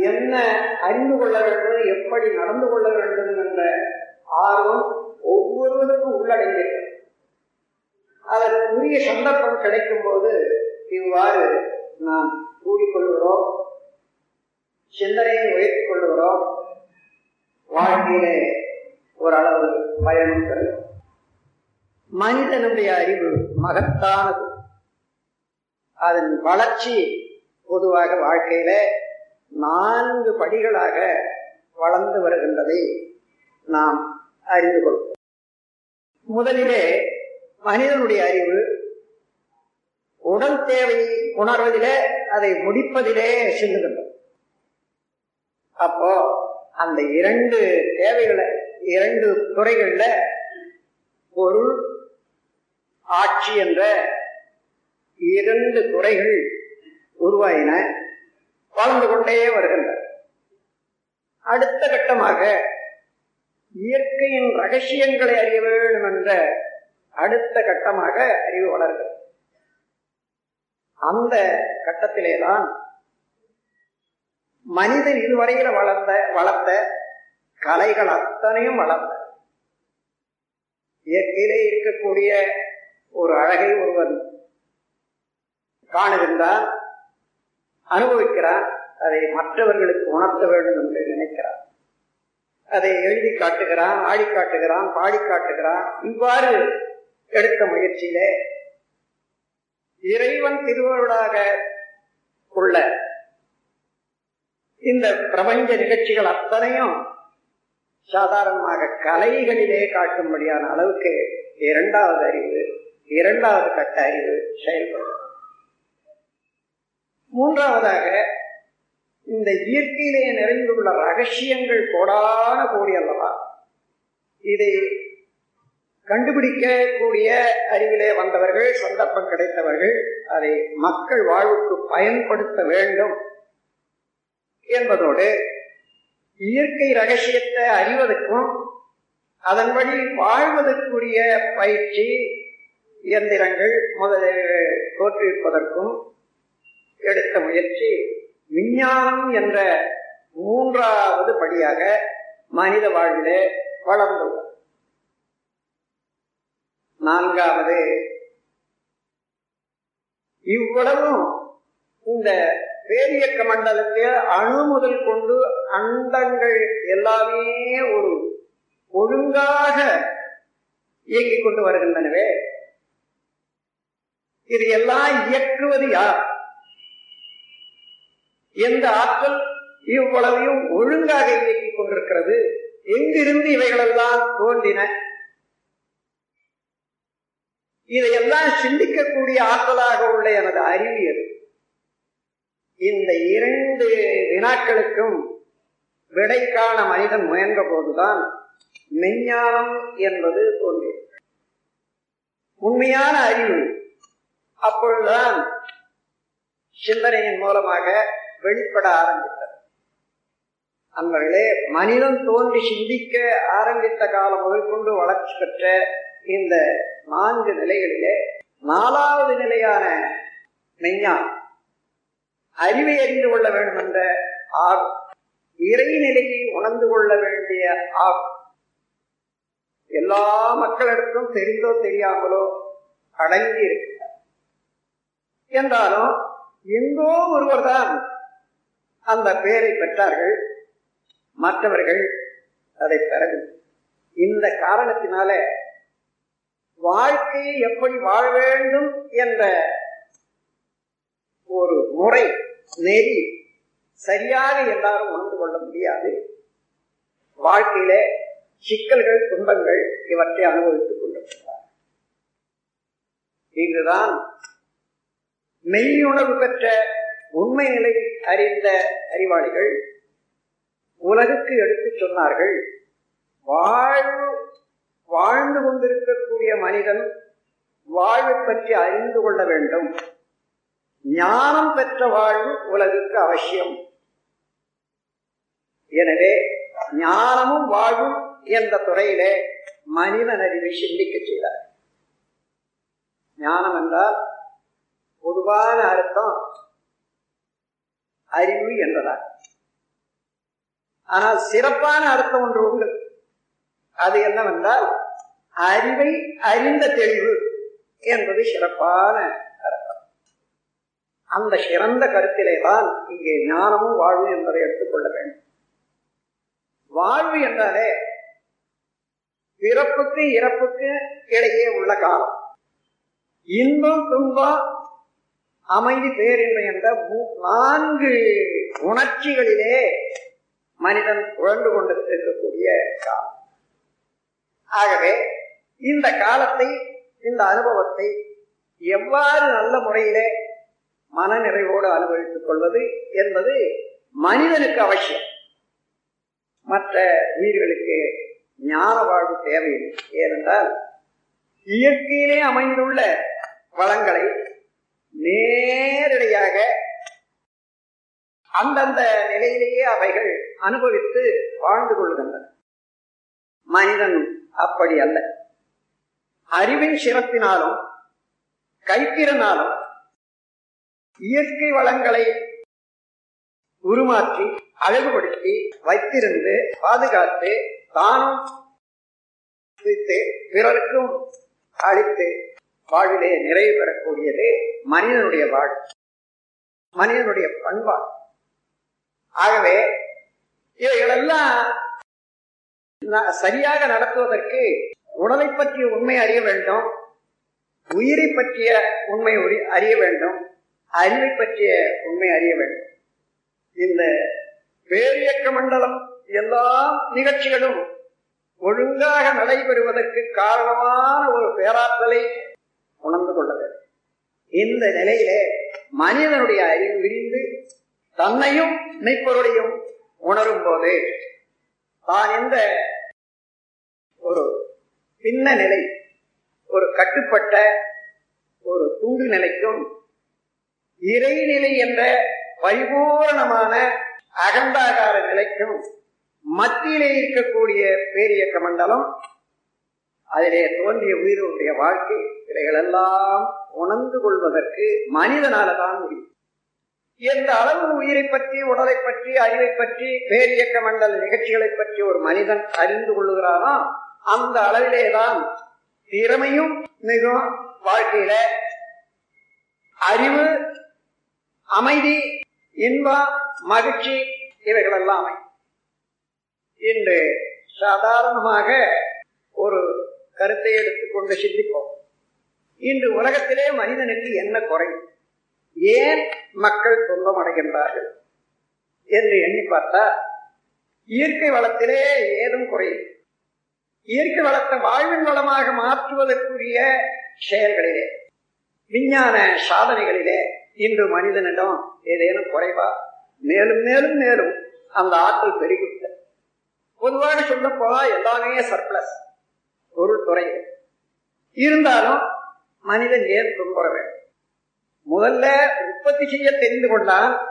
என்ன அறிந்து கொள்ள வேண்டும் எப்படி நடந்து கொள்ள வேண்டும் என்ற ஆர்வம் ஒவ்வொருவருக்கும் உள்ளடங்கியிருக்கிறது அதற்குரிய சந்தர்ப்பம் கிடைக்கும் போது இவ்வாறு நாம் கூடிக்கொள்கிறோம் சிந்தனையை உயர்த்திக் கொள்கிறோம் வாழ்க்கையிலே ஓரளவு பயணம் தரும் மனிதனுடைய அறிவு மகத்தானது. அதன் வளர்ச்சி பொதுவாக வாழ்க்கையில நான்கு படிகளாக வளர்ந்து வருகின்றதை நாம் அறிந்து கொள்வோம். முதலிலே மனிதனுடைய அறிவு உடல் தேவையை உணர்வதிலே அதை முடிப்பதிலே செல்லுகின்றது. அப்போ அந்த இரண்டு தேவைகளை இரண்டு துறைகள்ல பொருள் ஆட்சி என்ற இரண்டு துறைகள் உருவாயின. வளர்ந்து கொண்டே வருகின்றன அடுத்த கட்டமாக இயற்கையின் ரகசியங்களை அறிய வேண்டும் என்ற அடுத்த கட்டமாக அறிவு வளர்கிறது. அந்த கட்டத்திலேதான் மனிதன் இதுவரையில வளர்ந்த வளர்த்த கலைகள் அத்தனையும் வளர்ந்த இயற்கையிலே இருக்கக்கூடிய ஒரு அழகை ஒருவன் காணுகின்றான். அனுபவிக்கிறான் அதை மற்றவர்களுக்கு உணர்த்த வேண்டும் என்று நினைக்கிறான் அதை எழுதி காட்டுகிறான் ஆடி காட்டுகிறான் பாடி காட்டுகிறான். இவ்வாறு எடுத்த முயற்சியிலே இறைவன் திருவருளாக உள்ள இந்த பிரபஞ்ச நிகழ்ச்சிகள் அத்தனையும் சாதாரணமாக கலைகளிலே காட்டும்படியான அளவுக்கு இரண்டாவது அறிவு இரண்டாவது கட்ட அறிவு செயல்படும் மூன்றாவதாக இந்த இயற்கையிலே நிறைந்துள்ள ரகசியங்கள் கோடான கோடி அல்லவா? இதை கண்டுபிடிக்கக்கூடிய அறிவிலே வந்தவர்கள் சந்தர்ப்பம் கிடைத்தவர்கள் அதை மக்கள் வாழ்வுக்கு பயன்படுத்த வேண்டும் என்பதோடு இயற்கை ரகசியத்தை அறிவதற்கும் அதன் வழி வாழ்வதற்குரிய பயிற்சி இயந்திரங்கள் முதலில் தோற்றுவிப்பதற்கும் எடுத்த முயற்சி விஞ்ஞானம் என்ற மூன்றாவது படியாக மனித வாழ்விலே வளர்ந்துள்ளது நான்காவது இவ்வளவும் இந்த பேரியக்க மண்டலத்தில் அணு முதல் கொண்டு அண்டங்கள் எல்லாமே ஒரு ஒழுங்காக இயங்கிக் கொண்டு வருகின்றனவே. இது எல்லாம் இயக்குவது யார்? எந்த ஆற்றல் இவ்வளவையும் ஒழுங்காக இயக்கிக் கொண்டிருக்கிறது? எங்கிருந்து இவைகளெல்லாம் தோன்றின? இதையெல்லாம் சிந்திக்கக்கூடிய ஆற்றலாக உள்ள எனது அறிவியல் இந்த இரண்டு வினாக்களுக்கும் விடை காண மனிதன் முயன்ற போதுதான் மெஞ்ஞானம் என்பது தோன்றியது. உண்மையான அறிவு அப்பொழுதுதான் சிந்தனையின் மூலமாக வெளிப்பட ஆரம்பித்தது. அன்பர்களே மனிதன் தோன்றி சிந்திக்க ஆரம்பித்த காலம் முதற்கொண்டு வளர்ச்சி பெற்ற இந்த நான்கு நிலைகளிலே நாலாவது நிலையான மெஞ்ஞானம் அறிவை அறிந்து கொள்ள வேண்டும் என்ற ஆர்வம் இறைநிலையை உணர்ந்து கொள்ள வேண்டிய ஆர்வம். எல்லா மக்களிடத்தும் தெரிந்தோ தெரியாமலோ அடங்கி இருக்கிறார் என்றாலும் எங்கோ ஒருவர் தான் அந்த பெயரை பெற்றார்கள். மற்றவர்கள் அதை பெறவில்லை. இந்த காரணத்தினால வாழ்க்கையை எப்படி வாழ வேண்டும் என்ற ஒரு முறை நெறி சரியாக எல்லாரும் உணர்ந்து கொள்ள முடியாது. வாழ்க்கையில சிக்கல்கள் துன்பங்கள் இவற்றை அனுபவித்துக் கொண்டிருக்கிறார் இதுதான் மெய்யுணர்வு பெற்ற உண்மை நிலை அறிந்த அறிவாளிகள் உலகுக்கு எடுத்துச் சொன்னார்கள். வாழ்வு வாழ்ந்து கொண்டிருக்கக்கூடிய மனிதன் வாழ்வை பற்றி அறிந்து கொள்ள வேண்டும். ஞானம் பெற்ற வாழ்வு உலகுக்கு அவசியம். எனவே ஞானமும் வாழ்வும் என்ற துறையிலே மனிதன் அறிவை சிந்திக்க செய்தார் ஞானம் என்றால் பொதுவான அர்த்தம் அறிவு என்றதாக ஆனால் சிறப்பான அர்த்தம் ஒன்று உண்டு. அது என்னவென்றால் அறிவை அறிந்த தெளிவு என்பது சிறப்பான அர்த்தம். அந்த சிறந்த கருத்திலே தான் இங்கே ஞானமும் வாழ்வு என்பதை எடுத்துக்கொள்ள வேண்டும். வாழ்வு என்றாலே பிறப்புக்கு இறப்புக்கு இடையே உள்ள காலம். இன்பம் துன்பம் அமைதி பேரின்மை என்ற நான்கு உணர்ச்சிகளிலே மனிதன் உழந்து கொண்டு இருக்கக்கூடிய காலம். ஆகவே இந்த காலத்தை இந்த அனுபவத்தை எவ்வாறு நல்ல முறையிலே மன நிறைவோடு அனுபவித்துக் கொள்வது என்பது மனிதனுக்கு அவசியம். மற்ற உயிர்களுக்கு ஞான வாழ்வு தேவையில்லை. ஏனென்றால் இயற்கையிலே அமைந்துள்ள வளங்களை நேரடியாக அந்தந்த நிலையிலேயே அவைகள் அனுபவித்து வாழ்ந்து கொள்கின்றன. மனிதன் அப்படி அல்ல. அறிவின் சிரத்தினாலும் கைத்திறனாலும் இயற்கை வளங்களை உருமாற்றி அழகுபடுத்தி வைத்திருந்து பாதுகாத்து தானும் பிறருக்கும் அளித்து வாழ்விலே நிறைவு பெறக்கூடியது மனிதனுடைய வாழ் மனிதனுடைய பண்பாடு. ஆகவே இவைகளெல்லாம் சரியாக நடத்துவதற்கு உடலை பற்றிய உண்மை அறிய வேண்டும் உயிரை பற்றிய உண்மை அறிய வேண்டும் அறிவை பற்றிய உண்மை அறிய வேண்டும். இந்த பேரியக்க மண்டலம் எல்லா நிகழ்ச்சிகளும் ஒழுங்காக நடைபெறுவதற்கு காரணமான ஒரு பேராற்றலை உணர்ந்து கொள்ள வேண்டும். இந்த நிலையிலே மனிதனுடைய அறிவு விரிந்து தன்னையும் மெய்ப்பொருளையும் உணரும் போது தான் இந்த ஒரு பின்ன நிலை ஒரு கட்டுப்பட்ட ஒரு தூண்டு நிலைக்கும் இறைநிலை என்ற பரிபூரணமான அகண்டாகார நிலைக்கும் மத்தியிலே இருக்கக்கூடிய பேரியக்க மண்டலம் அதிலே தோன்றிய உயிர்களுடைய வாழ்க்கை இவைகளெல்லாம் உணர்ந்து கொள்வதற்கு மனிதனால தான் முடியும். எந்த அளவு உயிரை பற்றி உடலை பற்றி அறிவை பற்றி பேரியக்க மண்டல நிகழ்ச்சிகளை பற்றி ஒரு மனிதன் அறிந்து கொள்ளுகிறானோ அந்த அளவிலேதான் திறமையும் மிகவும் வாழ்க்கையில அறிவு அமைதி இன்பம் மகிழ்ச்சி இவைகளெல்லாம் அமையும். இன்று சாதாரணமாக ஒரு கருத்தை எடுத்துக்கொண்டு சிந்திப்போம். இன்று உலகத்திலே மனிதனுக்கு என்ன குறை? ஏன் மக்கள் துன்பம் அடைகின்றார்கள்? என்று எண்ணி பார்த்தா இயற்கை வளத்திலே ஏதும் குறையும் இயற்கை வளத்தை வாழ்வின் வளமாக மாற்றுவதற்குரிய செயல்களிலே விஞ்ஞான சாதனைகளிலே இன்று மனிதனிடம் ஏதேனும் குறைவா? மேலும் மேலும் மேலும் அந்த ஆற்றல் பெருகிவிட்டது. பொதுவாக சொல்ல போனா எல்லாமே சர்ப்ளஸ் பொருள் துறை. இருந்தாலும் மனிதன் ஏன் துன்புற வேண்டும் முதல்ல உற்பத்தி செய்ய தெரிந்து கொண்டால்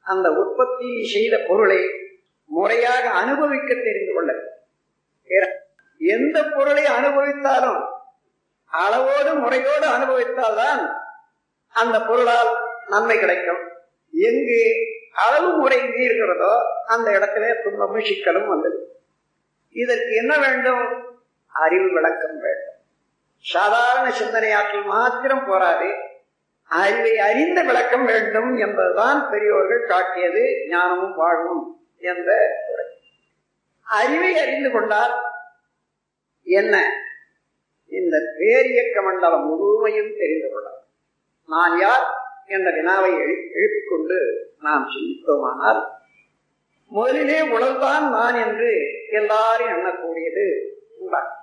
அந்த உற்பத்தி செய்த பொருளை முறையாக அனுபவிக்க தெரிந்து கொள்ள எந்த பொருளை அனுபவித்தாலும் அளவோடு முறையோடு அனுபவித்தால்தான் அந்த பொருளால் நன்மை கிடைக்கும். எங்கு அளவு முறை மீறுகிறதோ அந்த இடத்திலே துன்பமும் சிக்கலும் வந்தது. இதற்கு என்ன வேண்டும்? அறிவு விளக்கம் வேண்டும். சாதாரண சிந்தனையாற்றல் மாத்திரம் போராது. அறிவை அறிந்த விளக்கம் வேண்டும் என்பதுதான் பெரியோர்கள் காட்டியது ஞானமும் வாழ்வும் என்ற அறிவை அறிந்து கொண்டால் என்ன? இந்த பேரியக்க மண்டலம் முழுமையும் தெரிந்து கொள்ளலாம். நான் யார் என்ற வினாவை எழுப்பிக் கொண்டு நாம் சிந்தித்தோமானால் முதலிலே உடல்தான் நான் என்று எல்லாரும் எண்ணக்கூடியது உண்டாகும்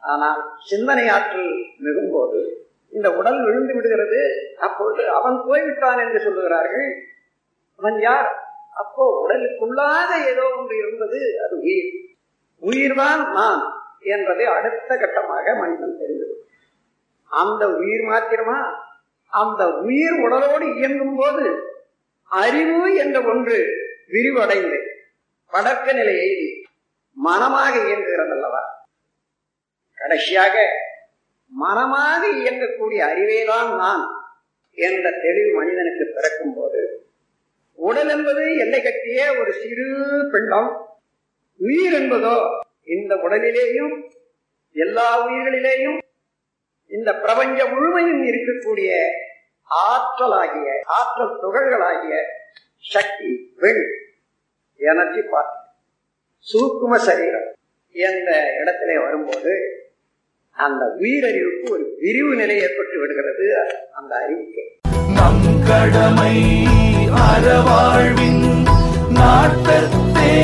ஆனால் சிந்தனை ஆற்றல் மிகும்போது இந்த உடல் விழுந்து விடுகிறது. அப்பொழுது அவன் போய்விட்டான் என்று சொல்லுகிறார்கள். அவன் யார்? அப்போ உடலுக்குள்ளாக ஏதோ ஒன்று இருந்தது அது உயிர். உயிர்தான் நான் என்பதை அடுத்த கட்டமாக மனிதன் தெரிந்தது. அந்த உயிர் மாத்திரமா? அந்த உயிர் உடலோடு இயங்கும் போது அறிவு என்ற ஒன்று விரிவடைந்து படக்க நிலையை மனமாக இயங்குகிறது அல்லவா கடைசியாக மனமாக இயங்கக்கூடிய அறிவேதான் நான் என்ற தெளிவு மனிதனுக்கு பிறக்கும் போது உடல் என்பது எல்லை கட்டிய ஒரு சிறு பிண்டம். உயிர் என்பதோ இந்த உடலிலேயும் எல்லா உயிர்களிலேயும் இந்த பிரபஞ்சம் முழுமையும் இருக்கக்கூடிய ஆற்றலாகிய ஆற்றல் துகள்களாகிய சக்தி வெள் எனர்ஜி பார்ட் சூக்கும சரீரம் என்ற இடத்திலே வரும்போது அந்த உயிரறிவுக்கு ஒரு விரிவு நிலை ஏற்பட்டு விடுகிறது அந்த அறிவுக்கு. நம் கடமை அறவாழ்வின் நாட்டத்தே.